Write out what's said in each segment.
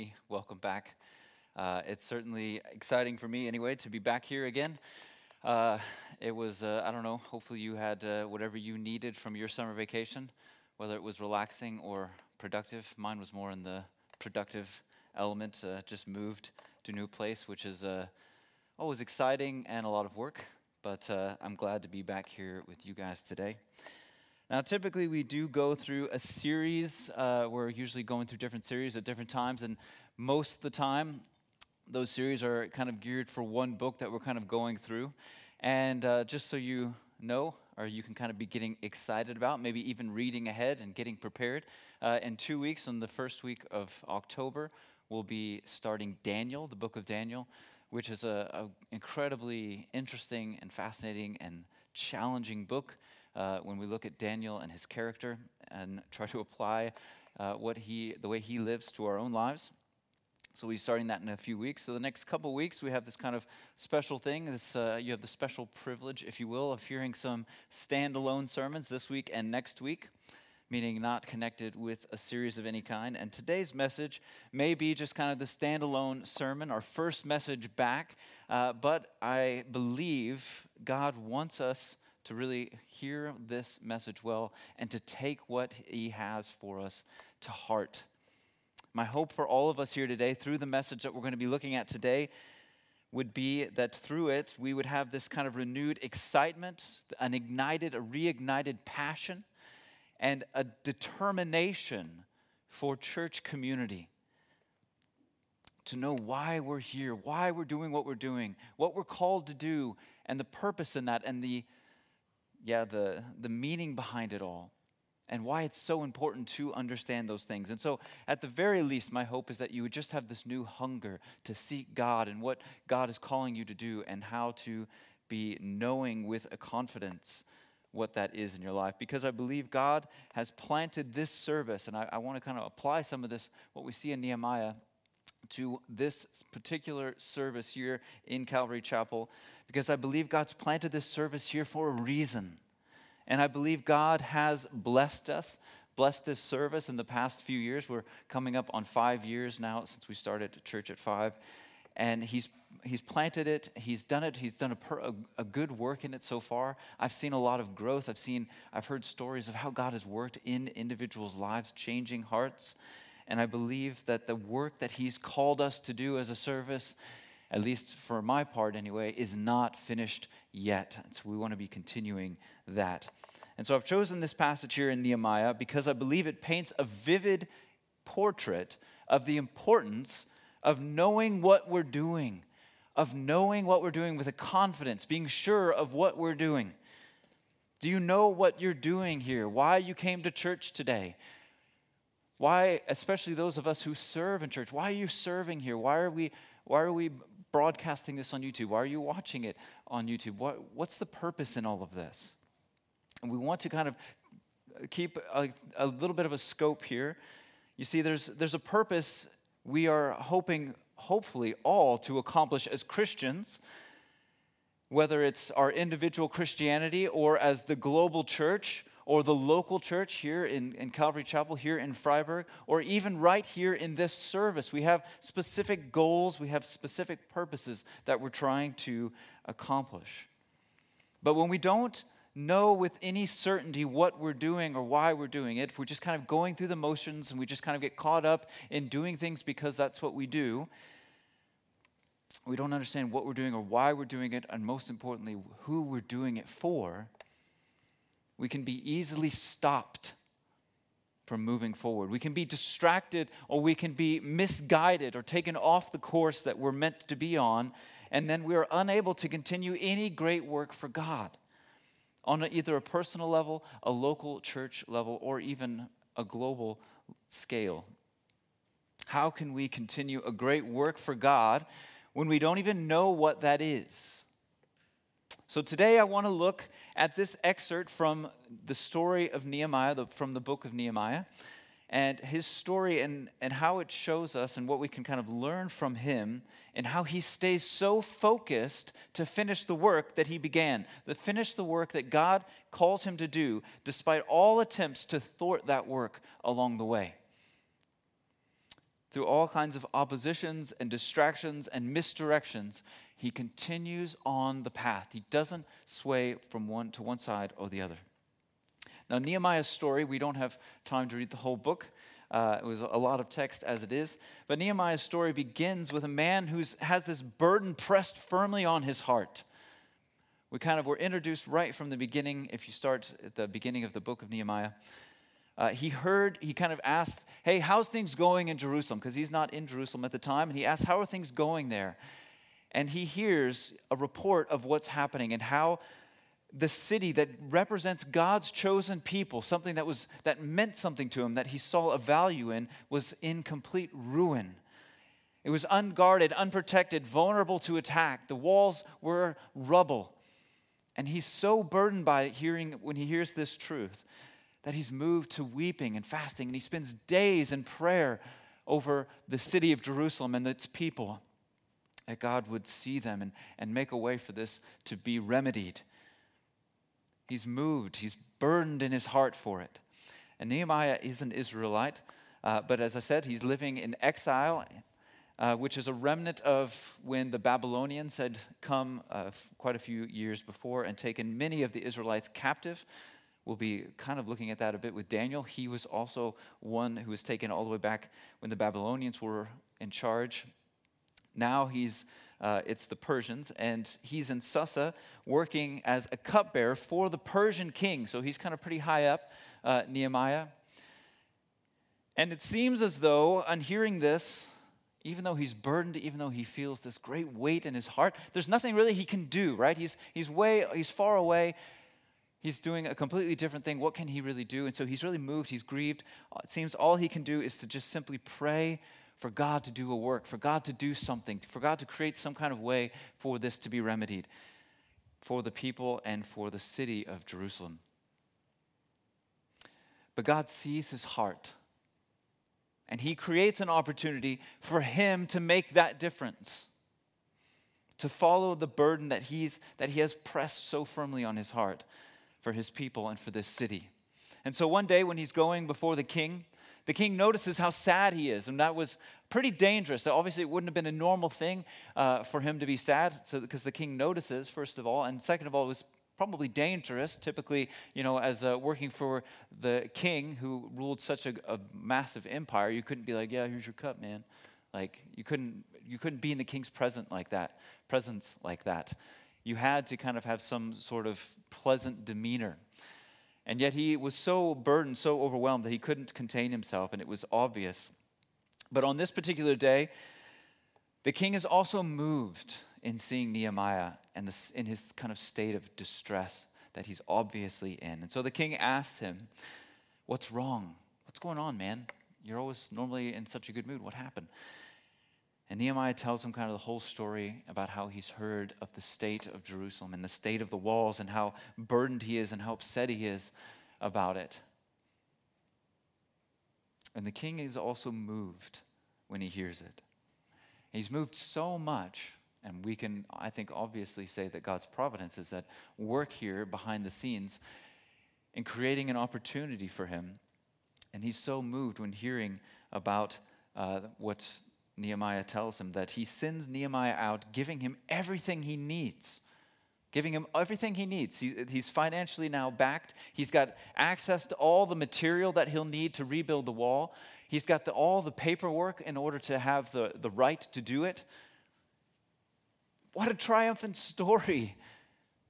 me, welcome back. Uh, it's certainly exciting for me, anyway, to be back here again. Uh, it was, uh, I don't know, hopefully you had uh, whatever you needed from your summer vacation, whether it was relaxing or productive. Mine was more in the productive element, uh, just moved to a new place, which is uh, always exciting and a lot of work, but I'm glad to be back here with you guys today. Now, typically, we do go through a series. Uh, we're usually going through different series at different times, and most of the time, those series are kind of geared for one book that we're kind of going through. And uh, just so you know, or you can kind of be getting excited about, maybe even reading ahead and getting prepared, uh, in two weeks, on the first week of October, we'll be starting Daniel, the book of Daniel, which is an incredibly interesting and fascinating and challenging book uh, when we look at Daniel and his character and try to apply uh, what he, the way he lives to our own lives. So we'll be starting that in a few weeks. So the next couple weeks, we have this kind of special thing. This uh, you have the special privilege, if you will, of hearing some standalone sermons this week and next week, meaning not connected with a series of any kind. And today's message may be just kind of the standalone sermon, our first message back. Uh, but I believe God wants us to really hear this message well and to take what He has for us to heart. My hope for all of us here today, through the message that we're going to be looking at today, would be that through it we would have this kind of renewed excitement, an ignited, a reignited passion, and a determination for church community to know why we're here, why we're doing what we're doing, what we're called to do, and the purpose in that, and the yeah, the, the meaning behind it all and why it's so important to understand those things. And so, at the very least, my hope is that you would just have this new hunger to seek God and what God is calling you to do and how to be knowing with a confidence what that is in your life. Because I believe God has planted this service, and I, I want to kind of apply some of this, what we see in Nehemiah, to this particular service here in Calvary Chapel because I believe God's planted this service here for a reason. And I believe God has blessed us, blessed this service in the past few years. We're coming up on five years now since we started church at five. And he's, he's planted it, he's done it, he's done a, per, a, a good work in it so far. I've seen a lot of growth. I've seen, I've heard stories of how God has worked in individuals' lives, changing hearts. And I believe that the work that He's called us to do as a service, at least for my part anyway, is not finished yet. And so we want to be continuing that. And so I've chosen this passage here in Nehemiah because I believe it paints a vivid portrait of the importance of knowing what we're doing, of knowing what we're doing with a confidence, being sure of what we're doing. Do you know what you're doing here? Why you came to church today? Why, especially those of us who serve in church, why are you serving here? Why are we, why are we broadcasting this on YouTube? Why are you watching it on YouTube? What, what's the purpose in all of this? And we want to kind of keep a, a little bit of a scope here. You see, there's, there's a purpose we are hoping, hopefully, all to accomplish as Christians, whether it's our individual Christianity or as the global church or the local church here in, in Calvary Chapel, here in Freiburg, or even right here in this service. We have specific goals, we have specific purposes that we're trying to accomplish. But when we don't know with any certainty what we're doing or why we're doing it, if we're just kind of going through the motions and we just kind of get caught up in doing things because that's what we do, we don't understand what we're doing or why we're doing it, and most importantly, who we're doing it for we can be easily stopped from moving forward. We can be distracted or we can be misguided or taken off the course that we're meant to be on, and then we are unable to continue any great work for God on either a personal level, a local church level, or even a global scale. How can we continue a great work for God when we don't even know what that is? So today I want to look at this excerpt from the story of Nehemiah, the, from the book of Nehemiah, and his story and, and how it shows us and what we can kind of learn from him and how he stays so focused to finish the work that he began, to finish the work that God calls him to do, despite all attempts to thwart that work along the way. through all kinds of oppositions and distractions and misdirections, he continues on the path. He doesn't sway from one to one side or the other. Now, Nehemiah's story, we don't have time to read the whole book. Uh, it was a lot of text as it is. But Nehemiah's story begins with a man who has this burden pressed firmly on his heart. We kind of were introduced right from the beginning, if you start at the beginning of the book of Nehemiah. Uh, he heard, he kind of asked, Hey, how's things going in Jerusalem? Because he's not in Jerusalem at the time. And he asked, How are things going there? And he hears a report of what's happening and how the city that represents God's chosen people, something that was that meant something to him, that he saw a value in, was in complete ruin. It was unguarded, unprotected, vulnerable to attack. The walls were rubble. And he's so burdened by hearing when he hears this truth that he's moved to weeping and fasting, and he spends days in prayer over the city of Jerusalem and its people, that God would see them and, and make a way for this to be remedied. He's moved, he's burdened in his heart for it. And Nehemiah is an Israelite, uh, but as I said, he's living in exile, uh, which is a remnant of when the Babylonians had come uh, f- quite a few years before and taken many of the Israelites captive. We'll be kind of looking at that a bit with Daniel. He was also one who was taken all the way back when the Babylonians were in charge. Now he's uh, it's the Persians, and he's in Susa working as a cupbearer for the Persian king. So he's kind of pretty high up, uh, Nehemiah. And it seems as though, on hearing this, even though he's burdened, even though he feels this great weight in his heart, there's nothing really he can do, right? He's, he's way, he's far away. He's doing a completely different thing. What can he really do? And so he's really moved, he's grieved. It seems all he can do is to just simply pray for God to do a work, for God to do something, for God to create some kind of way for this to be remedied for the people and for the city of Jerusalem. But God sees his heart. And he creates an opportunity for him to make that difference. To follow the burden that, he's, that he has pressed so firmly on his heart for his people and for this city. And so one day when he's going before the king, the king notices how sad he is, and that was pretty dangerous. So obviously, it wouldn't have been a normal thing uh, for him to be sad, so because the king notices, first of all, and second of all, it was probably dangerous. Typically, you know, as uh, working for the king who ruled such a, a massive empire, you couldn't be like, "Yeah, here's your cup, man." Like you couldn't you couldn't be in the king's presence like that. Presence like that. You had to kind of have some sort of pleasant demeanor. And yet he was so burdened, so overwhelmed that he couldn't contain himself, and it was obvious. But on this particular day, the king is also moved in seeing Nehemiah and this, in his kind of state of distress that he's obviously in. And so the king asks him, What's wrong? What's going on, man? You're always normally in such a good mood. What happened? And Nehemiah tells him kind of the whole story about how he's heard of the state of Jerusalem and the state of the walls and how burdened he is and how upset he is about it. And the king is also moved when he hears it. He's moved so much, and we can, I think, obviously say that God's providence is at work here behind the scenes in creating an opportunity for him. And he's so moved when hearing about uh, what Nehemiah tells him that he sends Nehemiah out, giving him everything he needs. Giving him everything he needs. He, he's financially now backed. He's got access to all the material that he'll need to rebuild the wall. He's got the, all the paperwork in order to have the, the right to do it. What a triumphant story.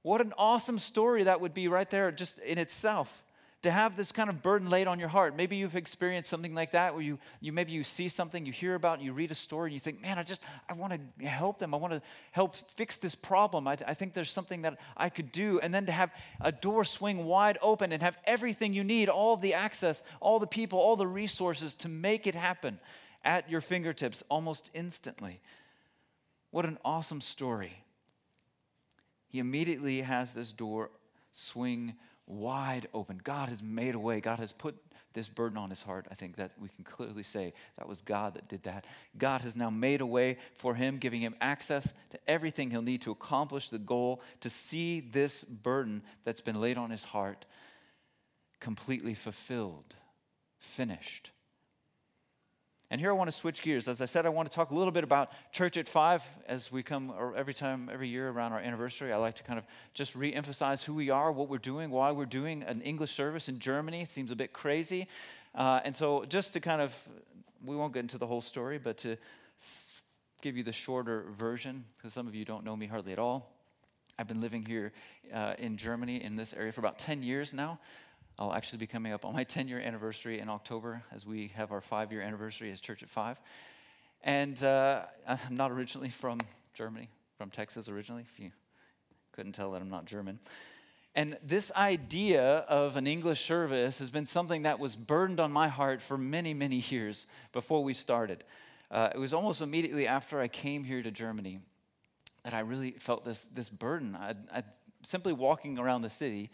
What an awesome story that would be right there, just in itself to have this kind of burden laid on your heart. Maybe you've experienced something like that where you, you maybe you see something, you hear about, you read a story, and you think, man, I just, I want to help them. I want to help fix this problem. I, I think there's something that I could do. And then to have a door swing wide open and have everything you need, all the access, all the people, all the resources to make it happen at your fingertips almost instantly. What an awesome story. He immediately has this door swing wide open. God has made a way. God has put this burden on his heart. I think that we can clearly say that was God that did that. God has now made a way for him, giving him access to everything he'll need to accomplish the goal to see this burden that's been laid on his heart completely fulfilled, finished. And here I want to switch gears. As I said, I want to talk a little bit about Church at Five as we come, every time, every year around our anniversary. I like to kind of just re emphasize who we are, what we're doing, why we're doing an English service in Germany. It seems a bit crazy. Uh, and so, just to kind of, we won't get into the whole story, but to give you the shorter version, because some of you don't know me hardly at all. I've been living here uh, in Germany in this area for about 10 years now. I'll actually be coming up on my 10 year anniversary in October as we have our five year anniversary as Church at Five. And uh, I'm not originally from Germany, from Texas originally, if you couldn't tell that I'm not German. And this idea of an English service has been something that was burdened on my heart for many, many years before we started. Uh, it was almost immediately after I came here to Germany that I really felt this, this burden. I, I simply walking around the city,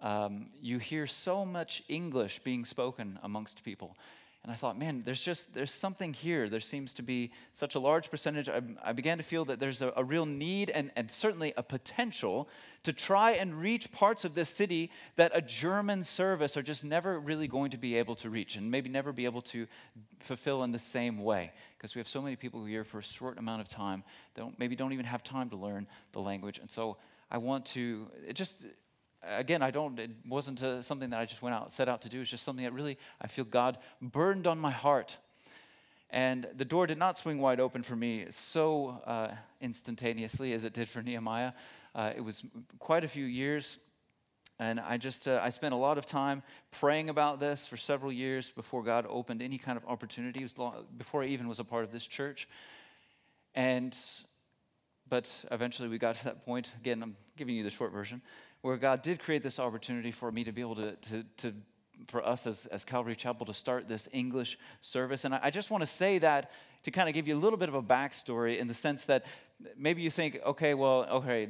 um, you hear so much English being spoken amongst people. And I thought, man, there's just there's something here. There seems to be such a large percentage. I, I began to feel that there's a, a, real need and, and certainly a potential to try and reach parts of this city that a German service are just never really going to be able to reach and maybe never be able to fulfill in the same way. Because we have so many people here for a short amount of time that maybe don't even have time to learn the language. And so I want to, it just, again, I don't, it wasn't a, something that I just went out, set out to do. It's just something that really, I feel God burned on my heart. And the door did not swing wide open for me so uh, instantaneously as it did for Nehemiah. Uh, it was quite a few years. And I just, uh, I spent a lot of time praying about this for several years before God opened any kind of opportunity, long, before I even was a part of this church. And, but eventually we got to that point. Again, I'm giving you the short version where God did create this opportunity for me to be able to, to, to for us as, as Calvary Chapel to start this English service. And I, I just want to say that to kind of give you a little bit of a backstory in the sense that maybe you think, okay, well, okay,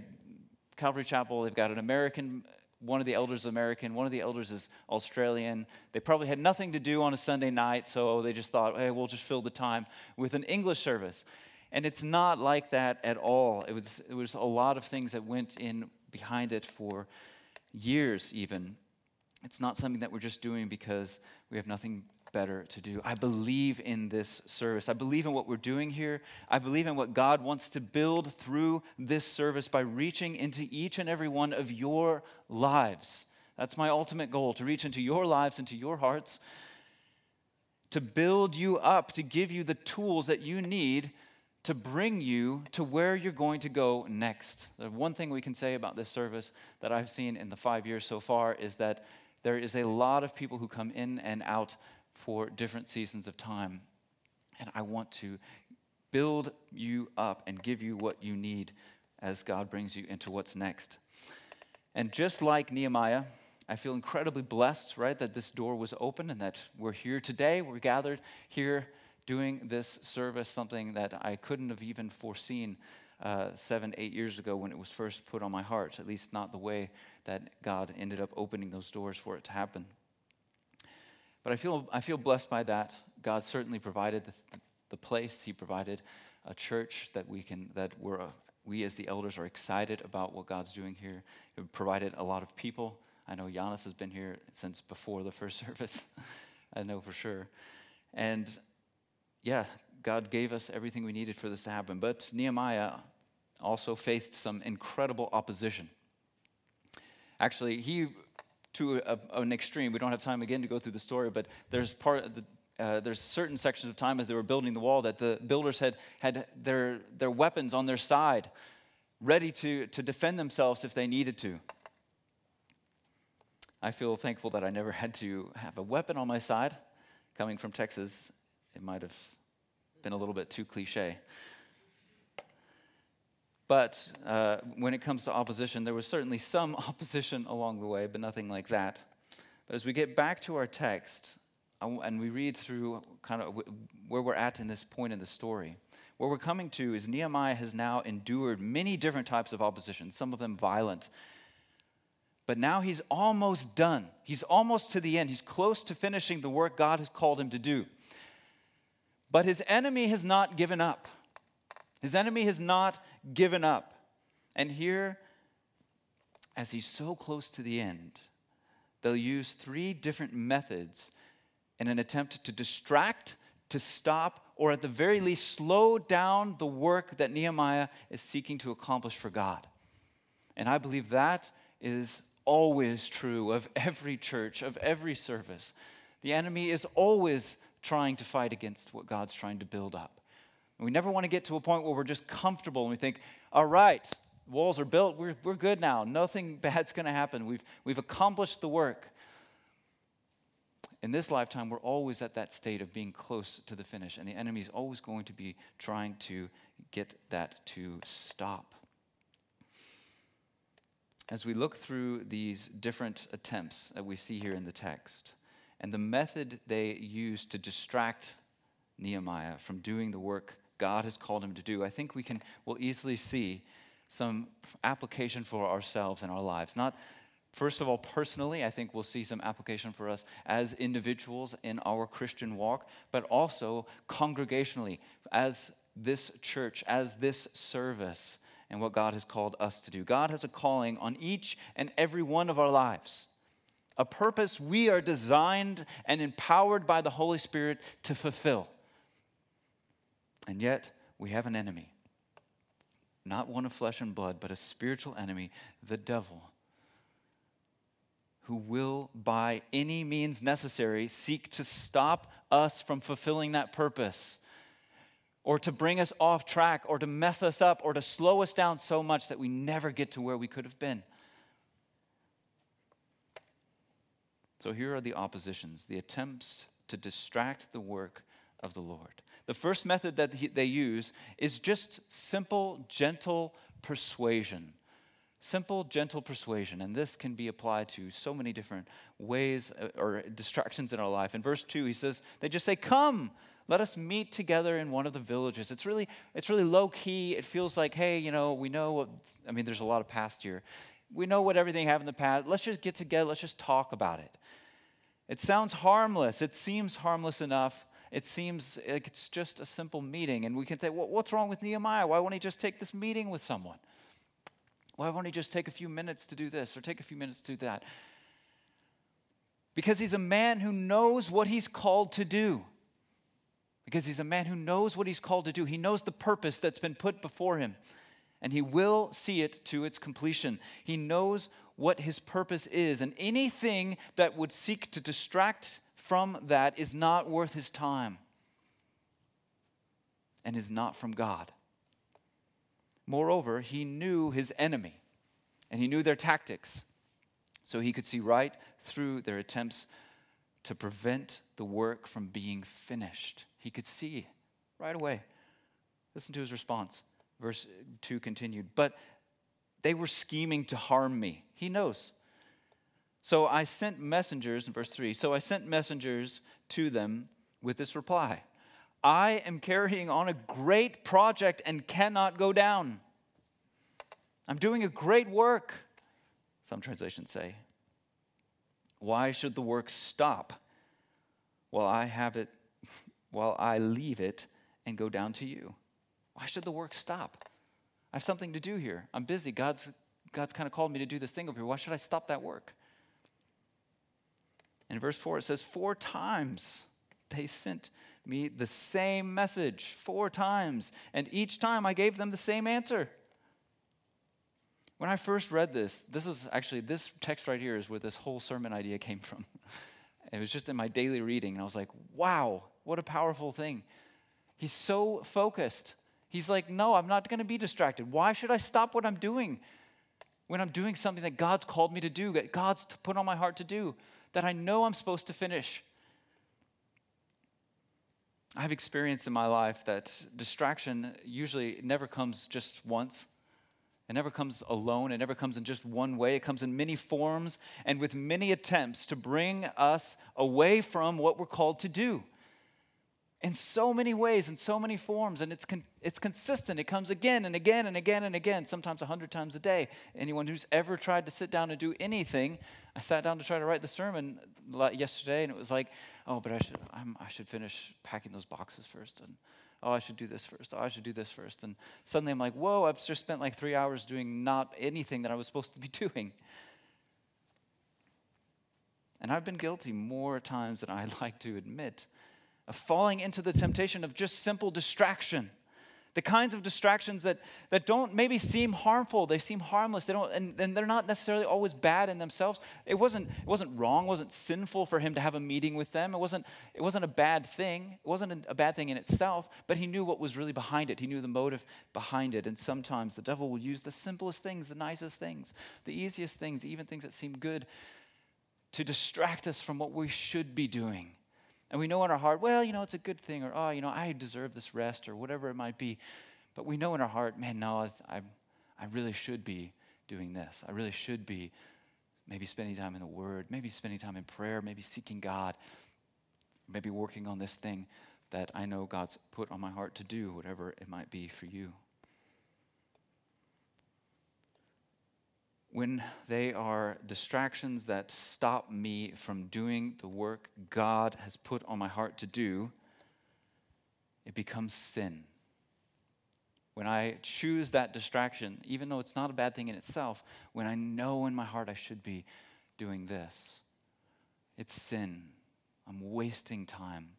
Calvary Chapel, they've got an American, one of the elders is American, one of the elders is Australian. They probably had nothing to do on a Sunday night, so they just thought, hey, we'll just fill the time with an English service. And it's not like that at all. It was, it was a lot of things that went in behind it for years, even. It's not something that we're just doing because we have nothing better to do. I believe in this service. I believe in what we're doing here. I believe in what God wants to build through this service by reaching into each and every one of your lives. That's my ultimate goal to reach into your lives, into your hearts, to build you up, to give you the tools that you need to bring you to where you're going to go next. The one thing we can say about this service that I've seen in the five years so far is that there is a lot of people who come in and out for different seasons of time. And I want to build you up and give you what you need as God brings you into what's next. And just like Nehemiah, I feel incredibly blessed, right, that this door was open and that we're here today. We're gathered here doing this service, something that I couldn't have even foreseen uh, seven, eight years ago when it was first put on my heart, at least not the way that God ended up opening those doors for it to happen. But I feel, I feel blessed by that. God certainly provided the, the place, He provided a church that we can, that we're, uh, we as the elders are excited about what God's doing here. He provided a lot of people. I know Giannis has been here since before the first service. I know for sure. And yeah, God gave us everything we needed for this to happen. But Nehemiah also faced some incredible opposition. Actually, he, to a, an extreme, we don't have time again to go through the story, but there's part the, uh, there's certain sections of time as they were building the wall that the builders had, had their, their weapons on their side, ready to, to defend themselves if they needed to. I feel thankful that I never had to have a weapon on my side. Coming from Texas, it might have been a little bit too cliche. But uh, when it comes to opposition, there was certainly some opposition along the way, but nothing like that. But as we get back to our text, and we read through kind of where we're at in this point in the story, where we're coming to is Nehemiah has now endured many different types of opposition, some of them violent. But now he's almost done. He's almost to the end. He's close to finishing the work God has called him to do. But his enemy has not given up. His enemy has not given up. And here, as he's so close to the end, they'll use three different methods in an attempt to distract, to stop or at the very least slow down the work that Nehemiah is seeking to accomplish for God. And I believe that is always true of every church, of every service. The enemy is always trying to fight against what God's trying to build up. And we never want to get to a point where we're just comfortable and we think, all right, walls are built, we're, we're good now, nothing bad's going to happen. We've, we've accomplished the work in this lifetime, we're always at that state of being close to the finish, and the enemy is always going to be trying to get that to stop. As we look through these different attempts that we see here in the text, and the method they use to distract Nehemiah from doing the work God has called him to do, I think we can will easily see some application for ourselves in our lives. Not First of all, personally, I think we'll see some application for us as individuals in our Christian walk, but also congregationally, as this church, as this service, and what God has called us to do. God has a calling on each and every one of our lives, a purpose we are designed and empowered by the Holy Spirit to fulfill. And yet, we have an enemy, not one of flesh and blood, but a spiritual enemy, the devil who will, by any means necessary, seek to stop us from fulfilling that purpose, or to bring us off track, or to mess us up, or to slow us down so much that we never get to where we could have been. So here are the oppositions, the attempts to distract the work of the Lord. The first method that they use is just simple, gentle persuasion. Simple, gentle persuasion. And this can be applied to so many different ways uh, or distractions in our life. In verse 2, he says, they just say, Come, let us meet together in one of the villages. It's really, it's really low key. It feels like, hey, you know, we know what, I mean, there's a lot of past here. We know what everything happened in the past. Let's just get together. Let's just talk about it. It sounds harmless. It seems harmless enough. It seems like it's just a simple meeting. And we can think, well, what's wrong with Nehemiah? Why won't he just take this meeting with someone? Why won't he just take a few minutes to do this or take a few minutes to do that? Because he's a man who knows what he's called to do. Because he's a man who knows what he's called to do. He knows the purpose that's been put before him, and he will see it to its completion. He knows what his purpose is, and anything that would seek to distract from that is not worth his time and is not from God. Moreover, he knew his enemy and he knew their tactics. So he could see right through their attempts to prevent the work from being finished. He could see right away. Listen to his response. Verse 2 continued, But they were scheming to harm me. He knows. So I sent messengers, in verse 3, so I sent messengers to them with this reply I am carrying on a great project and cannot go down. I'm doing a great work, some translations say. Why should the work stop while I have it, while I leave it and go down to you? Why should the work stop? I have something to do here. I'm busy. God's, God's kind of called me to do this thing over here. Why should I stop that work? In verse 4, it says, Four times they sent me the same message four times, and each time I gave them the same answer. When I first read this, this is actually, this text right here is where this whole sermon idea came from. It was just in my daily reading, and I was like, wow, what a powerful thing. He's so focused. He's like, no, I'm not going to be distracted. Why should I stop what I'm doing when I'm doing something that God's called me to do, that God's put on my heart to do, that I know I'm supposed to finish? I've experienced in my life that distraction usually never comes just once. It never comes alone. It never comes in just one way. It comes in many forms and with many attempts to bring us away from what we're called to do. In so many ways, in so many forms, and it's, con- it's consistent. It comes again and again and again and again, sometimes a hundred times a day. Anyone who's ever tried to sit down and do anything, I sat down to try to write the sermon yesterday, and it was like, oh, but I should, I'm, I should finish packing those boxes first, and oh, I should do this first. Oh, I should do this first. And suddenly I'm like, whoa, I've just spent like three hours doing not anything that I was supposed to be doing. And I've been guilty more times than I'd like to admit of falling into the temptation of just simple distraction. The kinds of distractions that, that don't maybe seem harmful, they seem harmless, they don't, and, and they're not necessarily always bad in themselves. It wasn't, it wasn't wrong, it wasn't sinful for him to have a meeting with them. It wasn't, it wasn't a bad thing. It wasn't a bad thing in itself, but he knew what was really behind it. He knew the motive behind it. And sometimes the devil will use the simplest things, the nicest things, the easiest things, even things that seem good, to distract us from what we should be doing and we know in our heart, well, you know, it's a good thing, or, oh, you know, I deserve this rest, or whatever it might be. But we know in our heart, man, no, I, I really should be doing this. I really should be maybe spending time in the Word, maybe spending time in prayer, maybe seeking God, maybe working on this thing that I know God's put on my heart to do, whatever it might be for you. When they are distractions that stop me from doing the work God has put on my heart to do, it becomes sin. When I choose that distraction, even though it's not a bad thing in itself, when I know in my heart I should be doing this, it's sin. I'm wasting time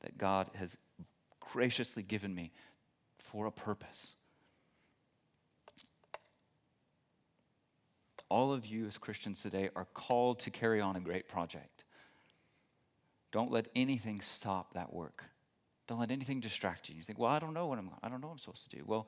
that God has graciously given me for a purpose. All of you as Christians today are called to carry on a great project. Don't let anything stop that work. Don't let anything distract you. You think, well, I don't know what I'm I don't know what I'm supposed to do. Well,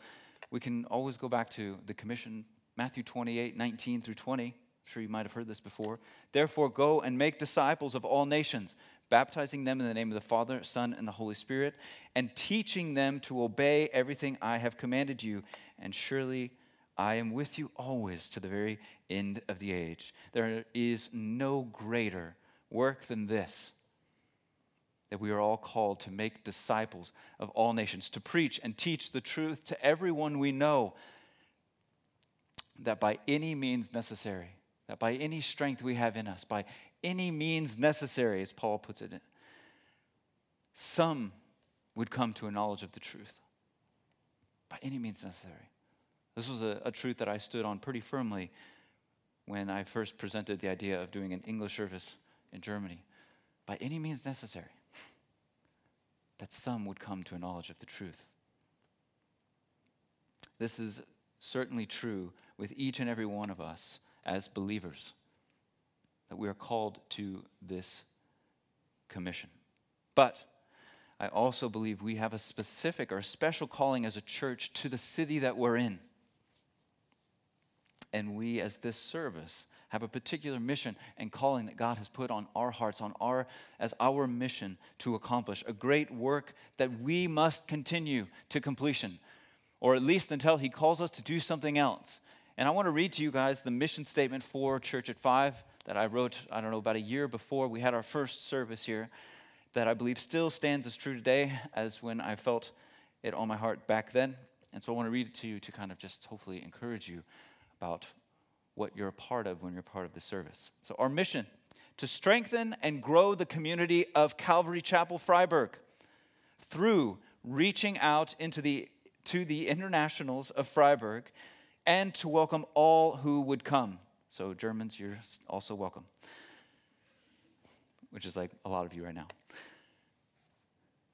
we can always go back to the commission, Matthew 28, 19 through 20. I'm sure you might have heard this before. Therefore, go and make disciples of all nations, baptizing them in the name of the Father, Son, and the Holy Spirit, and teaching them to obey everything I have commanded you. And surely I am with you always to the very end of the age. There is no greater work than this that we are all called to make disciples of all nations, to preach and teach the truth to everyone we know, that by any means necessary, that by any strength we have in us, by any means necessary, as Paul puts it, some would come to a knowledge of the truth. By any means necessary. This was a, a truth that I stood on pretty firmly when I first presented the idea of doing an English service in Germany. By any means necessary, that some would come to a knowledge of the truth. This is certainly true with each and every one of us as believers, that we are called to this commission. But I also believe we have a specific or a special calling as a church to the city that we're in and we, as this service, have a particular mission and calling that God has put on our hearts, on our as our mission to accomplish a great work that we must continue to completion, or at least until He calls us to do something else. And I want to read to you guys the mission statement for Church at Five that I wrote, I don't know, about a year before we had our first service here, that I believe still stands as true today as when I felt it on my heart back then. And so I want to read it to you to kind of just hopefully encourage you about what you're a part of when you're part of the service. So, our mission to strengthen and grow the community of Calvary Chapel Freiburg through reaching out into the, to the internationals of Freiburg and to welcome all who would come. So, Germans, you're also welcome, which is like a lot of you right now.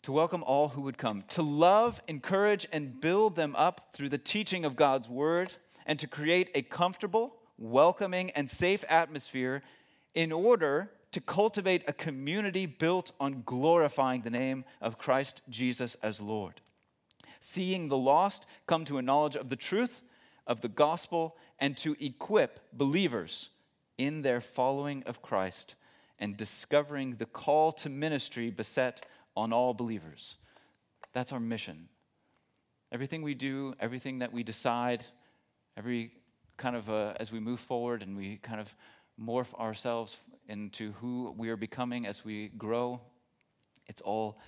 To welcome all who would come, to love, encourage, and build them up through the teaching of God's word and to create a comfortable, welcoming, and safe atmosphere in order to cultivate a community built on glorifying the name of Christ Jesus as Lord. Seeing the lost come to a knowledge of the truth of the gospel and to equip believers in their following of Christ and discovering the call to ministry beset on all believers. That's our mission. Everything we do, everything that we decide, every kind of uh, as we move forward and we kind of morph ourselves into who we are becoming as we grow, it's all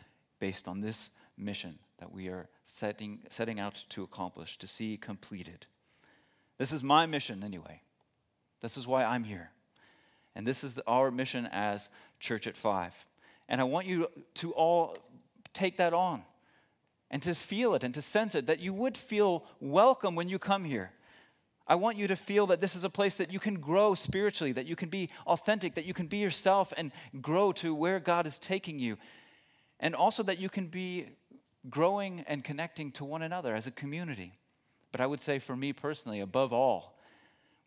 based on this mission that we are setting, setting out to accomplish, to see completed. This is my mission, anyway. This is why I'm here. And this is the, our mission as Church at Five. And I want you to all take that on and to feel it and to sense it, that you would feel welcome when you come here I want you to feel that this is a place that you can grow spiritually, that you can be authentic, that you can be yourself and grow to where God is taking you. and also that you can be growing and connecting to one another as a community. But I would say for me personally, above all,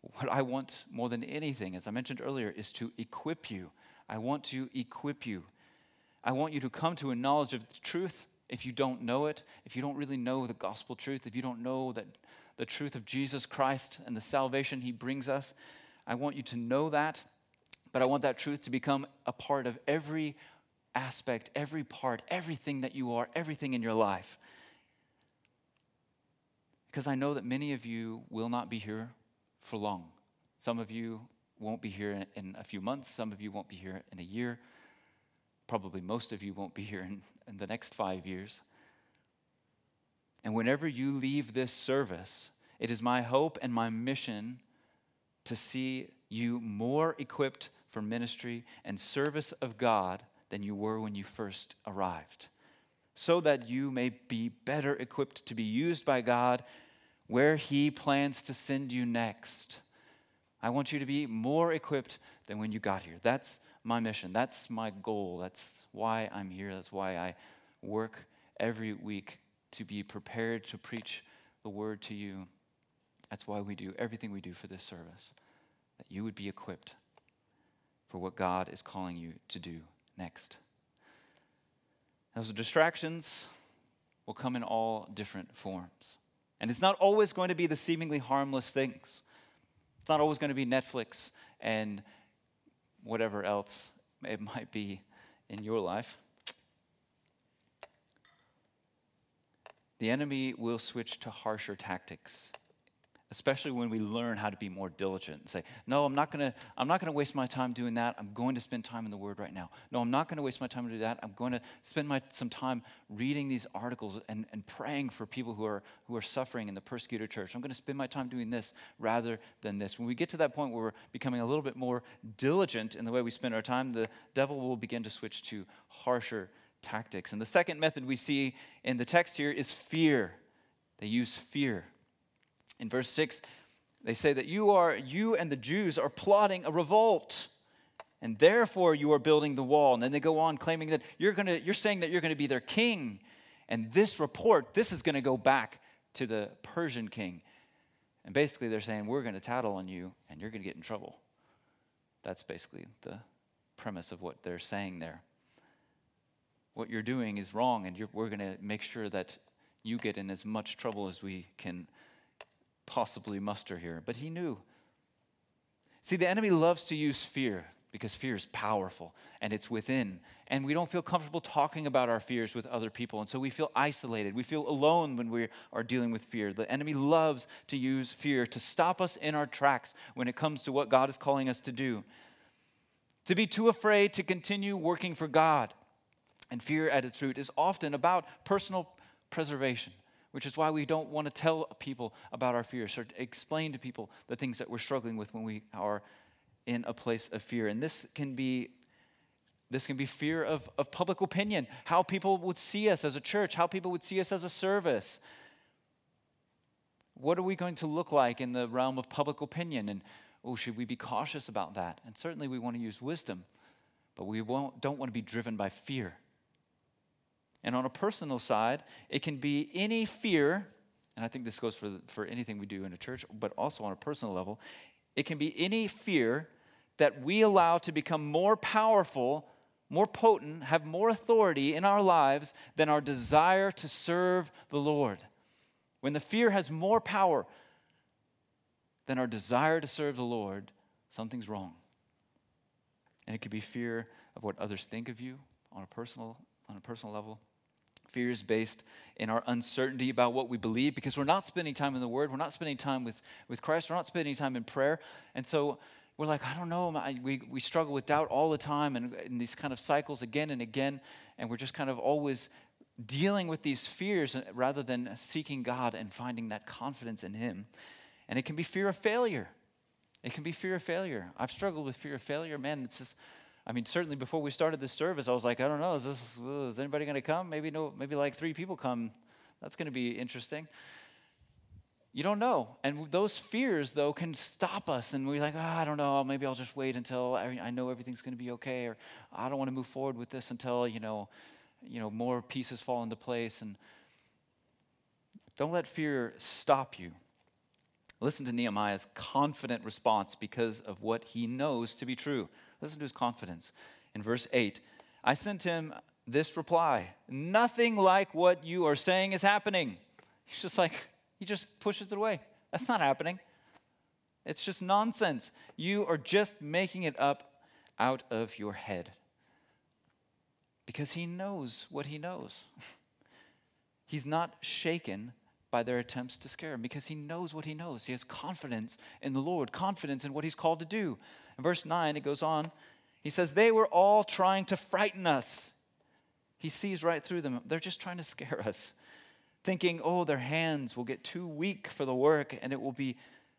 what I want more than anything, as I mentioned earlier, is to equip you. I want to equip you. I want you to come to a knowledge of the truth if you don't know it, if you don't really know the gospel truth, if you don't know that the truth of Jesus Christ and the salvation he brings us, I want you to know that, but I want that truth to become a part of every aspect, every part, everything that you are, everything in your life. Because I know that many of you will not be here for long. Some of you won't be here in, a few months, some of you won't be here in a year. Probably most of you won't be here in, in the next five years. And whenever you leave this service, it is my hope and my mission to see you more equipped for ministry and service of God than you were when you first arrived, so that you may be better equipped to be used by God where He plans to send you next. I want you to be more equipped than when you got here. That's my mission. That's my goal. That's why I'm here. That's why I work every week to be prepared to preach the word to you. That's why we do everything we do for this service, that you would be equipped for what God is calling you to do next. Those distractions will come in all different forms. And it's not always going to be the seemingly harmless things. It's not always going to be Netflix and whatever else it might be in your life. The enemy will switch to harsher tactics especially when we learn how to be more diligent and say no i'm not going to i'm not going to waste my time doing that. I'm going to spend time in the word right now. No i'm not going to waste my time to do that. I'm going to spend my, some time reading these articles and, and praying for people who are who are suffering in the persecuted church. I'm going to spend my time doing this rather than this. When we get to that point where we're becoming a little bit more diligent in the way we spend our time the devil will begin to switch to harsher tactics and the second method we see in the text here is fear they use fear in verse 6, they say that you are you and the Jews are plotting a revolt. And therefore you are building the wall. And then they go on claiming that you're going to you're saying that you're going to be their king. And this report, this is going to go back to the Persian king. And basically they're saying we're going to tattle on you and you're going to get in trouble. That's basically the premise of what they're saying there. What you're doing is wrong, and we're going to make sure that you get in as much trouble as we can possibly muster here. But he knew. See, the enemy loves to use fear because fear is powerful and it's within. And we don't feel comfortable talking about our fears with other people. And so we feel isolated. We feel alone when we are dealing with fear. The enemy loves to use fear to stop us in our tracks when it comes to what God is calling us to do. To be too afraid to continue working for God. And fear at its root is often about personal preservation which is why we don't want to tell people about our fears or explain to people the things that we're struggling with when we are in a place of fear. And this can be this can be fear of, of public opinion, how people would see us as a church, how people would see us as a service. What are we going to look like in the realm of public opinion? And oh, should we be cautious about that? And certainly we want to use wisdom, but we won't, don't want to be driven by fear. And on a personal side, it can be any fear, and I think this goes for, for anything we do in a church, but also on a personal level. It can be any fear that we allow to become more powerful, more potent, have more authority in our lives than our desire to serve the Lord. When the fear has more power than our desire to serve the Lord, something's wrong. And it could be fear of what others think of you on a personal, on a personal level fears based in our uncertainty about what we believe because we're not spending time in the Word, we're not spending time with, with Christ, we're not spending time in prayer. And so we're like, I don't know, we, we struggle with doubt all the time and in these kind of cycles again and again. And we're just kind of always dealing with these fears rather than seeking God and finding that confidence in Him. And it can be fear of failure. It can be fear of failure. I've struggled with fear of failure. Man, it's just I mean, certainly before we started this service, I was like, I don't know, is this uh, is anybody going to come? Maybe no, maybe like three people come. That's going to be interesting. You don't know. And those fears, though, can stop us. And we're like, oh, I don't know, maybe I'll just wait until I, I know everything's going to be okay. Or I don't want to move forward with this until, you know, you know, more pieces fall into place. And don't let fear stop you. Listen to Nehemiah's confident response because of what he knows to be true. Listen to his confidence. In verse 8, I sent him this reply Nothing like what you are saying is happening. He's just like, he just pushes it away. That's not happening. It's just nonsense. You are just making it up out of your head. Because he knows what he knows. He's not shaken by their attempts to scare him because he knows what he knows. He has confidence in the Lord, confidence in what he's called to do. In verse 9, it goes on. He says, They were all trying to frighten us. He sees right through them. They're just trying to scare us, thinking, oh, their hands will get too weak for the work and it will be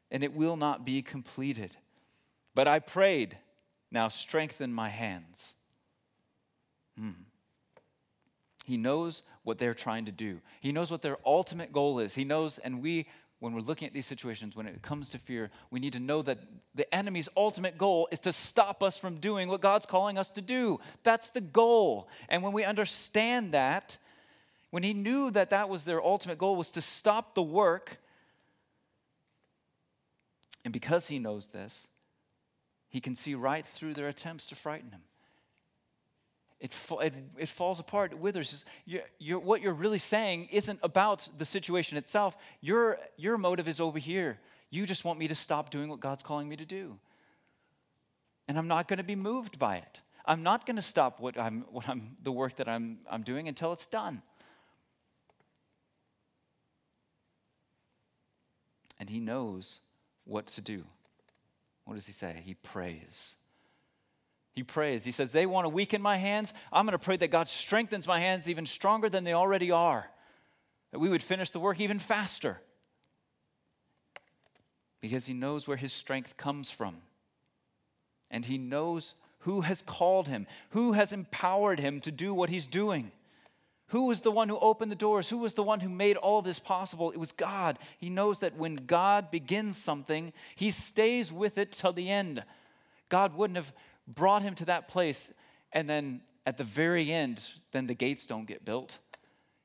and it will not be completed. But I prayed, now strengthen my hands. Hmm. He knows what they're trying to do. He knows what their ultimate goal is. He knows, and we, when we're looking at these situations, when it comes to fear, we need to know that the enemy's ultimate goal is to stop us from doing what God's calling us to do. That's the goal. And when we understand that, when he knew that that was their ultimate goal was to stop the work, and because he knows this, he can see right through their attempts to frighten him. It, it, it falls apart, it withers. You're, you're, what you're really saying isn't about the situation itself. Your, your motive is over here. You just want me to stop doing what God's calling me to do. And I'm not going to be moved by it. I'm not going to stop what I'm, what I'm, the work that I'm, I'm doing until it's done. And he knows what to do. What does he say? He prays. He prays. He says, They want to weaken my hands. I'm going to pray that God strengthens my hands even stronger than they already are, that we would finish the work even faster. Because he knows where his strength comes from. And he knows who has called him, who has empowered him to do what he's doing. Who was the one who opened the doors? Who was the one who made all this possible? It was God. He knows that when God begins something, he stays with it till the end. God wouldn't have brought him to that place and then at the very end, then the gates don't get built.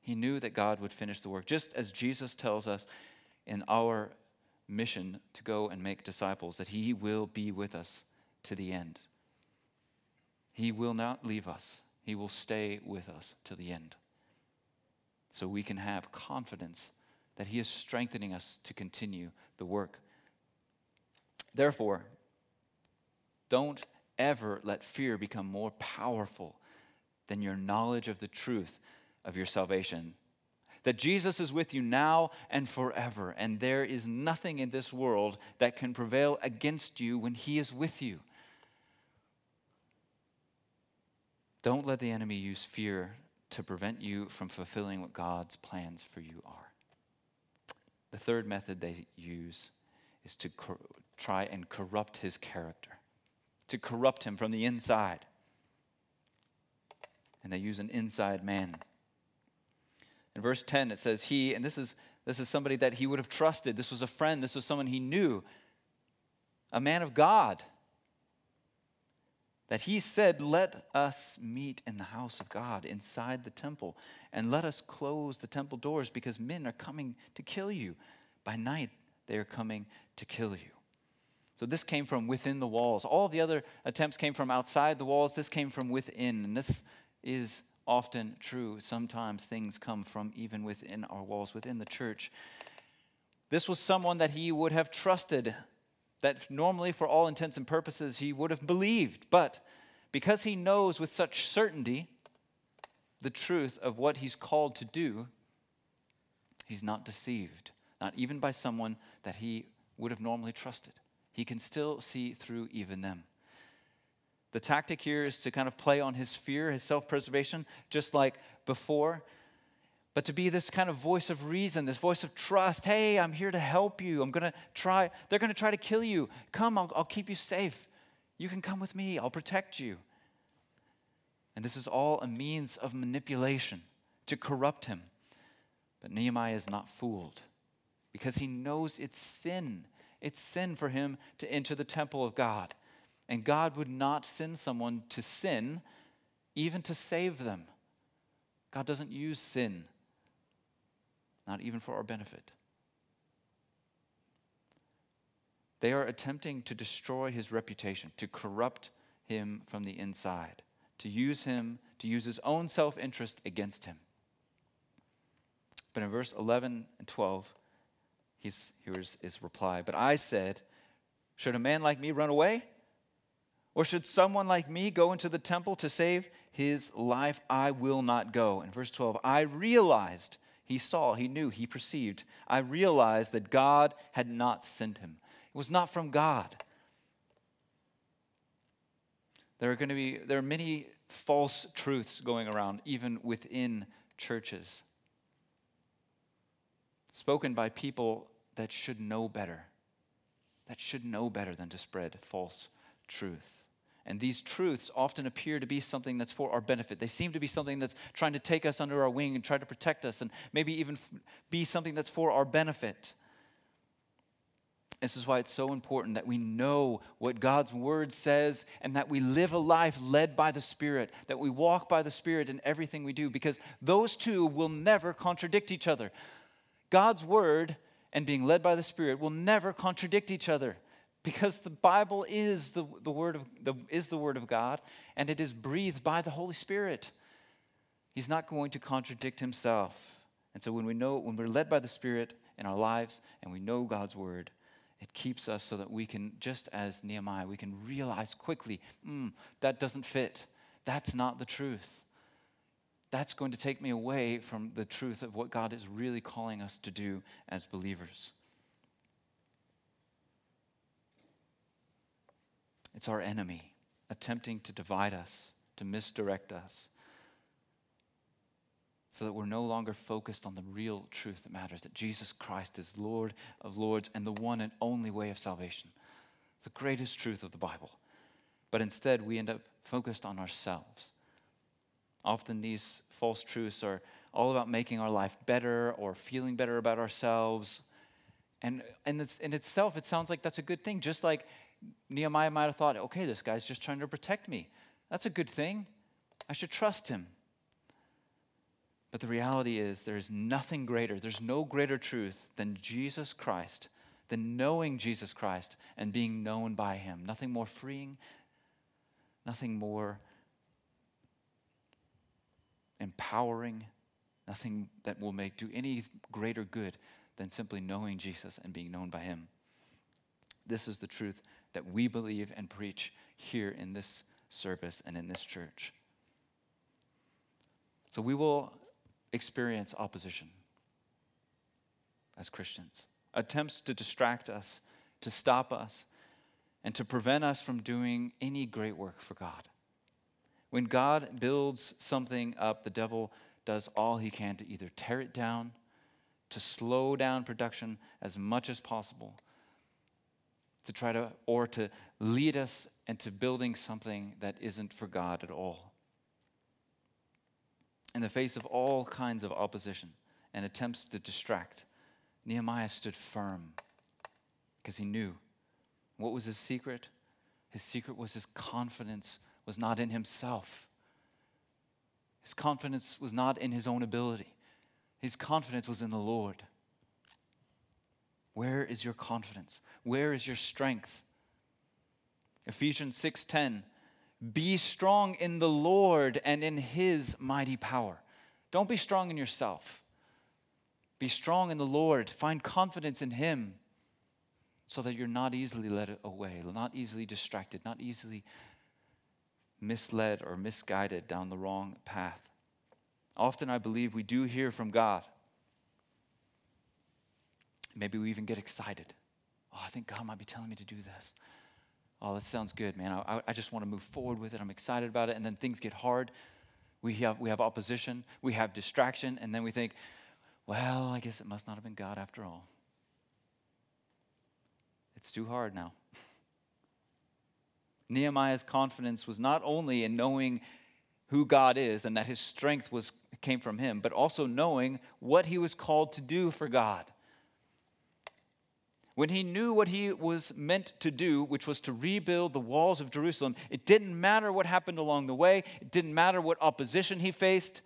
He knew that God would finish the work, just as Jesus tells us in our mission to go and make disciples, that he will be with us to the end. He will not leave us, he will stay with us to the end so we can have confidence that He is strengthening us to continue the work. Therefore, don't ever let fear become more powerful than your knowledge of the truth of your salvation. That Jesus is with you now and forever, and there is nothing in this world that can prevail against you when He is with you. Don't let the enemy use fear to prevent you from fulfilling what God's plans for you are. The third method they use is to cor- try and corrupt his character, to corrupt him from the inside. And they use an inside man. In verse 10, it says, He, and this is, this is somebody that he would have trusted. This was a friend. This was someone he knew, a man of God that he said, Let us meet in the house of God inside the temple, and let us close the temple doors because men are coming to kill you. By night, they are coming to kill you. So this came from within the walls. All the other attempts came from outside the walls. This came from within. And this is often true. Sometimes things come from even within our walls, within the church. This was someone that he would have trusted that normally, for all intents and purposes, he would have believed. But because he knows with such certainty the truth of what he's called to do, he's not deceived, not even by someone that he would have normally trusted. He can still see through even them. The tactic here is to kind of play on his fear, his self preservation, just like before but to be this kind of voice of reason, this voice of trust. Hey, I'm here to help you. I'm going to try, they're going to try to kill you. Come, I'll, I'll keep you safe. You can come with me, I'll protect you. And this is all a means of manipulation to corrupt him. But Nehemiah is not fooled because he knows it's sin. It's sin for him to enter the temple of God. And God would not send someone to sin even to save them. God doesn't use sin, not even for our benefit. They are attempting to destroy his reputation, to corrupt him from the inside, to use him, to use his own self interest against him. But in verse 11 and 12, he's, here's his reply. But I said, Should a man like me run away? Or should someone like me go into the temple to save his life? I will not go. In verse 12, I realized, he saw, he knew, he perceived. I realized that God had not sent him. It was not from God. There are going to be there are many false truths going around even within churches. Spoken by people that should know better. That should know better than to spread false truth. And these truths often appear to be something that's for our benefit. They seem to be something that's trying to take us under our wing and try to protect us, and maybe even be something that's for our benefit. This is why it's so important that we know what God's word says and that we live a life led by the Spirit, that we walk by the Spirit in everything we do, because those two will never contradict each other. God's word and being led by the Spirit will never contradict each other because the Bible is the, the, word of, the, is the word of God and it is breathed by the Holy Spirit. He's not going to contradict himself. And so when we know, when we're led by the Spirit in our lives and we know God's word, it keeps us so that we can, just as Nehemiah, we can realize quickly, mm, that doesn't fit. That's not the truth. That's going to take me away from the truth of what God is really calling us to do as believers. It's our enemy attempting to divide us, to misdirect us, so that we're no longer focused on the real truth that matters that Jesus Christ is Lord of Lords and the one and only way of salvation, the greatest truth of the Bible. But instead, we end up focused on ourselves. Often, these false truths are all about making our life better or feeling better about ourselves. And, and it's, in itself, it sounds like that's a good thing. Just like Nehemiah might have thought, okay, this guy's just trying to protect me. That's a good thing. I should trust him. But the reality is, there is nothing greater, there's no greater truth than Jesus Christ, than knowing Jesus Christ and being known by Him. Nothing more freeing, nothing more empowering, nothing that will make do any greater good than simply knowing Jesus and being known by Him. This is the truth that we believe and preach here in this service and in this church. So we will experience opposition as Christians, attempts to distract us, to stop us, and to prevent us from doing any great work for God. When God builds something up, the devil does all he can to either tear it down, to slow down production as much as possible, to try to, or to lead us into building something that isn't for God at all in the face of all kinds of opposition and attempts to distract, Nehemiah stood firm because he knew. What was his secret? His secret was his confidence was not in himself. His confidence was not in his own ability. His confidence was in the Lord. Where is your confidence? Where is your strength? Ephesians 6:10 be strong in the Lord and in his mighty power. Don't be strong in yourself. Be strong in the Lord. Find confidence in him so that you're not easily led away, not easily distracted, not easily misled or misguided down the wrong path. Often I believe we do hear from God. Maybe we even get excited. Oh, I think God might be telling me to do this oh, that sounds good, man. I, I just want to move forward with it. I'm excited about it. And then things get hard. We have, we have opposition, we have distraction, and then we think, well, I guess it must not have been God after all. It's too hard now. Nehemiah's confidence was not only in knowing who God is and that his strength was, came from him, but also knowing what he was called to do for God. When he knew what he was meant to do, which was to rebuild the walls of Jerusalem, it didn't matter what happened along the way, it didn't matter what opposition he faced.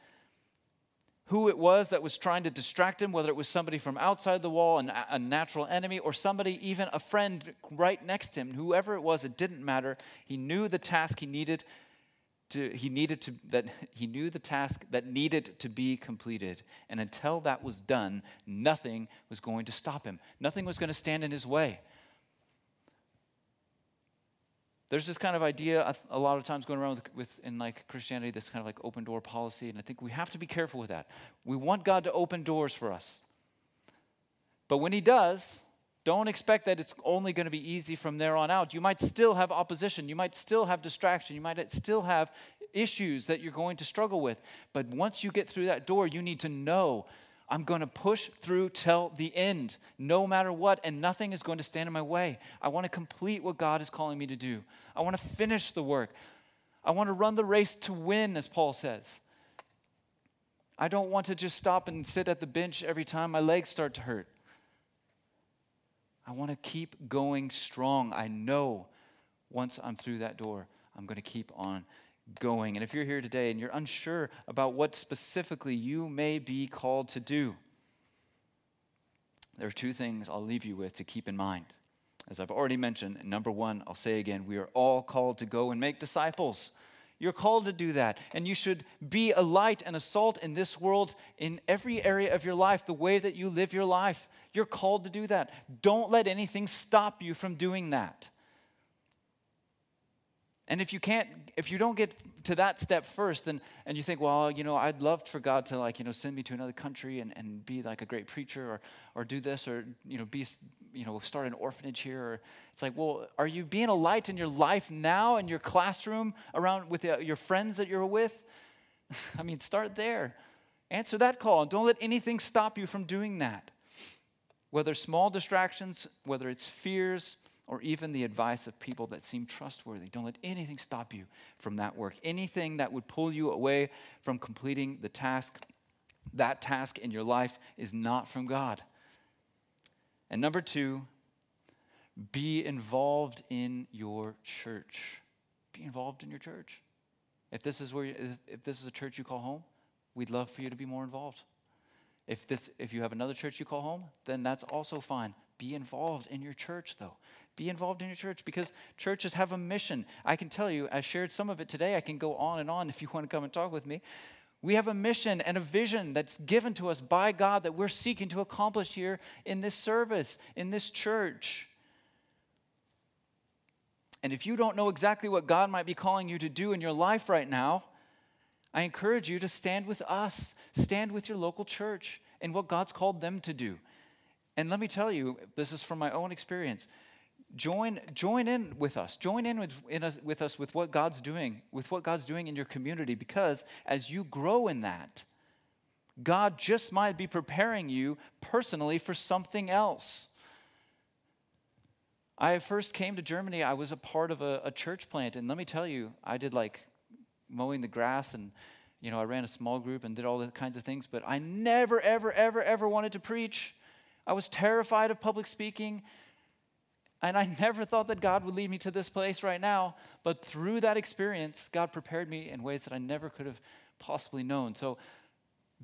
Who it was that was trying to distract him, whether it was somebody from outside the wall, an, a natural enemy, or somebody, even a friend right next to him, whoever it was, it didn't matter. He knew the task he needed to, he needed to, that he knew the task that needed to be completed. And until that was done, nothing was going to stop him. Nothing was going to stand in his way. There's this kind of idea a lot of times going around with, with, in like Christianity, this kind of like open door policy, and I think we have to be careful with that. We want God to open doors for us, but when He does, don't expect that it's only going to be easy from there on out. You might still have opposition, you might still have distraction, you might still have issues that you're going to struggle with. But once you get through that door, you need to know I'm going to push through till the end, no matter what, and nothing is going to stand in my way. I want to complete what God is calling me to do. I want to finish the work. I want to run the race to win, as Paul says. I don't want to just stop and sit at the bench every time my legs start to hurt. I want to keep going strong. I know once I'm through that door, I'm going to keep on going. And if you're here today and you're unsure about what specifically you may be called to do, there are two things I'll leave you with to keep in mind. As I've already mentioned, number one, I'll say again, we are all called to go and make disciples. You're called to do that. And you should be a light and a salt in this world in every area of your life, the way that you live your life. You're called to do that. Don't let anything stop you from doing that. And if you can't, if you don't get to that step first, then and you think, well, you know, I'd love for God to like, you know, send me to another country and, and be like a great preacher or or do this or you know, be you know, start an orphanage here. Or it's like, well, are you being a light in your life now in your classroom around with the, your friends that you're with? I mean, start there. Answer that call and don't let anything stop you from doing that. Whether small distractions, whether it's fears, or even the advice of people that seem trustworthy. Don't let anything stop you from that work. Anything that would pull you away from completing the task, that task in your life is not from God. And number two, be involved in your church. Be involved in your church. If this is where you, if this is a church you call home, we'd love for you to be more involved. If this if you have another church you call home, then that's also fine. Be involved in your church though. Be involved in your church because churches have a mission. I can tell you, I shared some of it today. I can go on and on if you want to come and talk with me. We have a mission and a vision that's given to us by God that we're seeking to accomplish here in this service, in this church. And if you don't know exactly what God might be calling you to do in your life right now, I encourage you to stand with us, stand with your local church and what God's called them to do. And let me tell you, this is from my own experience join, join in with us. Join in with, in us, with us with what God's doing, with what God's doing in your community, because as you grow in that, God just might be preparing you personally for something else. I first came to Germany, I was a part of a, a church plant, and let me tell you, I did like mowing the grass and you know, I ran a small group and did all the kinds of things, but I never, ever, ever, ever wanted to preach. I was terrified of public speaking. And I never thought that God would lead me to this place right now. But through that experience, God prepared me in ways that I never could have possibly known. So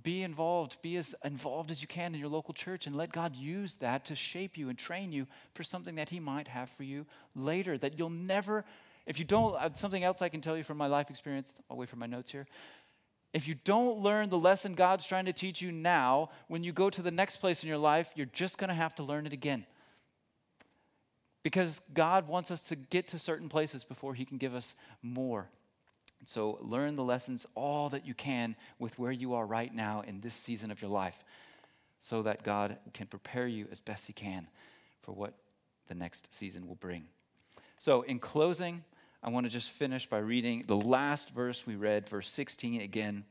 be involved, be as involved as you can in your local church, and let God use that to shape you and train you for something that He might have for you later. That you'll never, if you don't, uh, something else I can tell you from my life experience, I'll wait for my notes here. If you don't learn the lesson God's trying to teach you now, when you go to the next place in your life, you're just going to have to learn it again. Because God wants us to get to certain places before He can give us more. So learn the lessons all that you can with where you are right now in this season of your life so that God can prepare you as best He can for what the next season will bring. So, in closing, I want to just finish by reading the last verse we read, verse 16, again,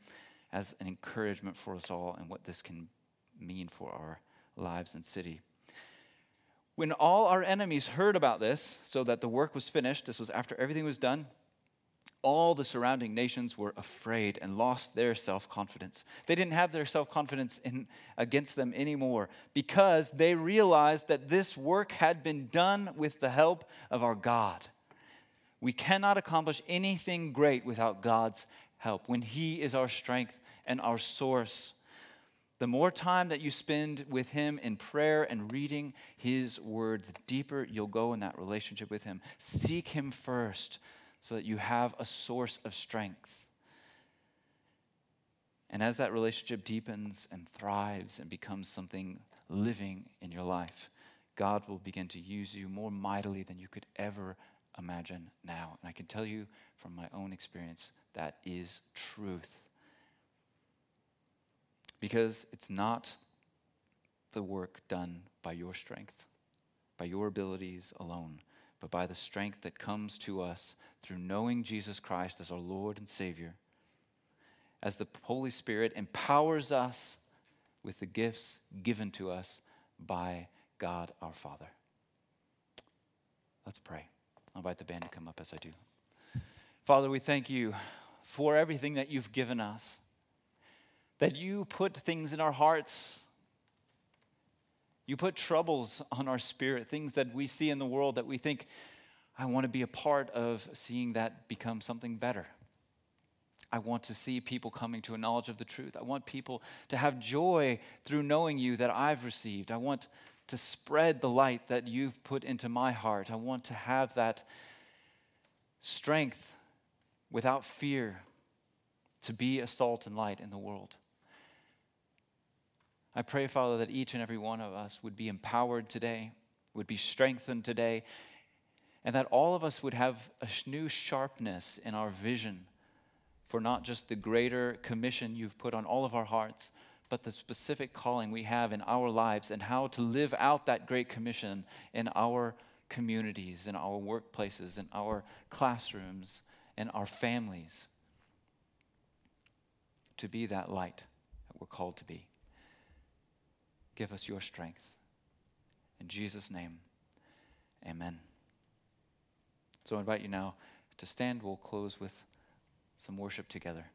as an encouragement for us all and what this can mean for our lives and city. When all our enemies heard about this, so that the work was finished, this was after everything was done, all the surrounding nations were afraid and lost their self confidence. They didn't have their self confidence against them anymore because they realized that this work had been done with the help of our God. We cannot accomplish anything great without God's help when He is our strength and our source. The more time that you spend with Him in prayer and reading His Word, the deeper you'll go in that relationship with Him. Seek Him first so that you have a source of strength. And as that relationship deepens and thrives and becomes something living in your life, God will begin to use you more mightily than you could ever imagine now. And I can tell you from my own experience that is truth. Because it's not the work done by your strength, by your abilities alone, but by the strength that comes to us through knowing Jesus Christ as our Lord and Savior. As the Holy Spirit empowers us with the gifts given to us by God our Father. Let's pray. I'll invite the band to come up as I do. Father, we thank you for everything that you've given us that you put things in our hearts. You put troubles on our spirit, things that we see in the world that we think, I want to be a part of seeing that become something better. I want to see people coming to a knowledge of the truth. I want people to have joy through knowing you that I've received. I want to spread the light that you've put into my heart. I want to have that strength without fear to be a salt and light in the world. I pray, Father, that each and every one of us would be empowered today, would be strengthened today, and that all of us would have a new sharpness in our vision for not just the greater commission you've put on all of our hearts, but the specific calling we have in our lives and how to live out that great commission in our communities, in our workplaces, in our classrooms, in our families. To be that light that we're called to be. Give us your strength. In Jesus' name, amen. So I invite you now to stand. We'll close with some worship together.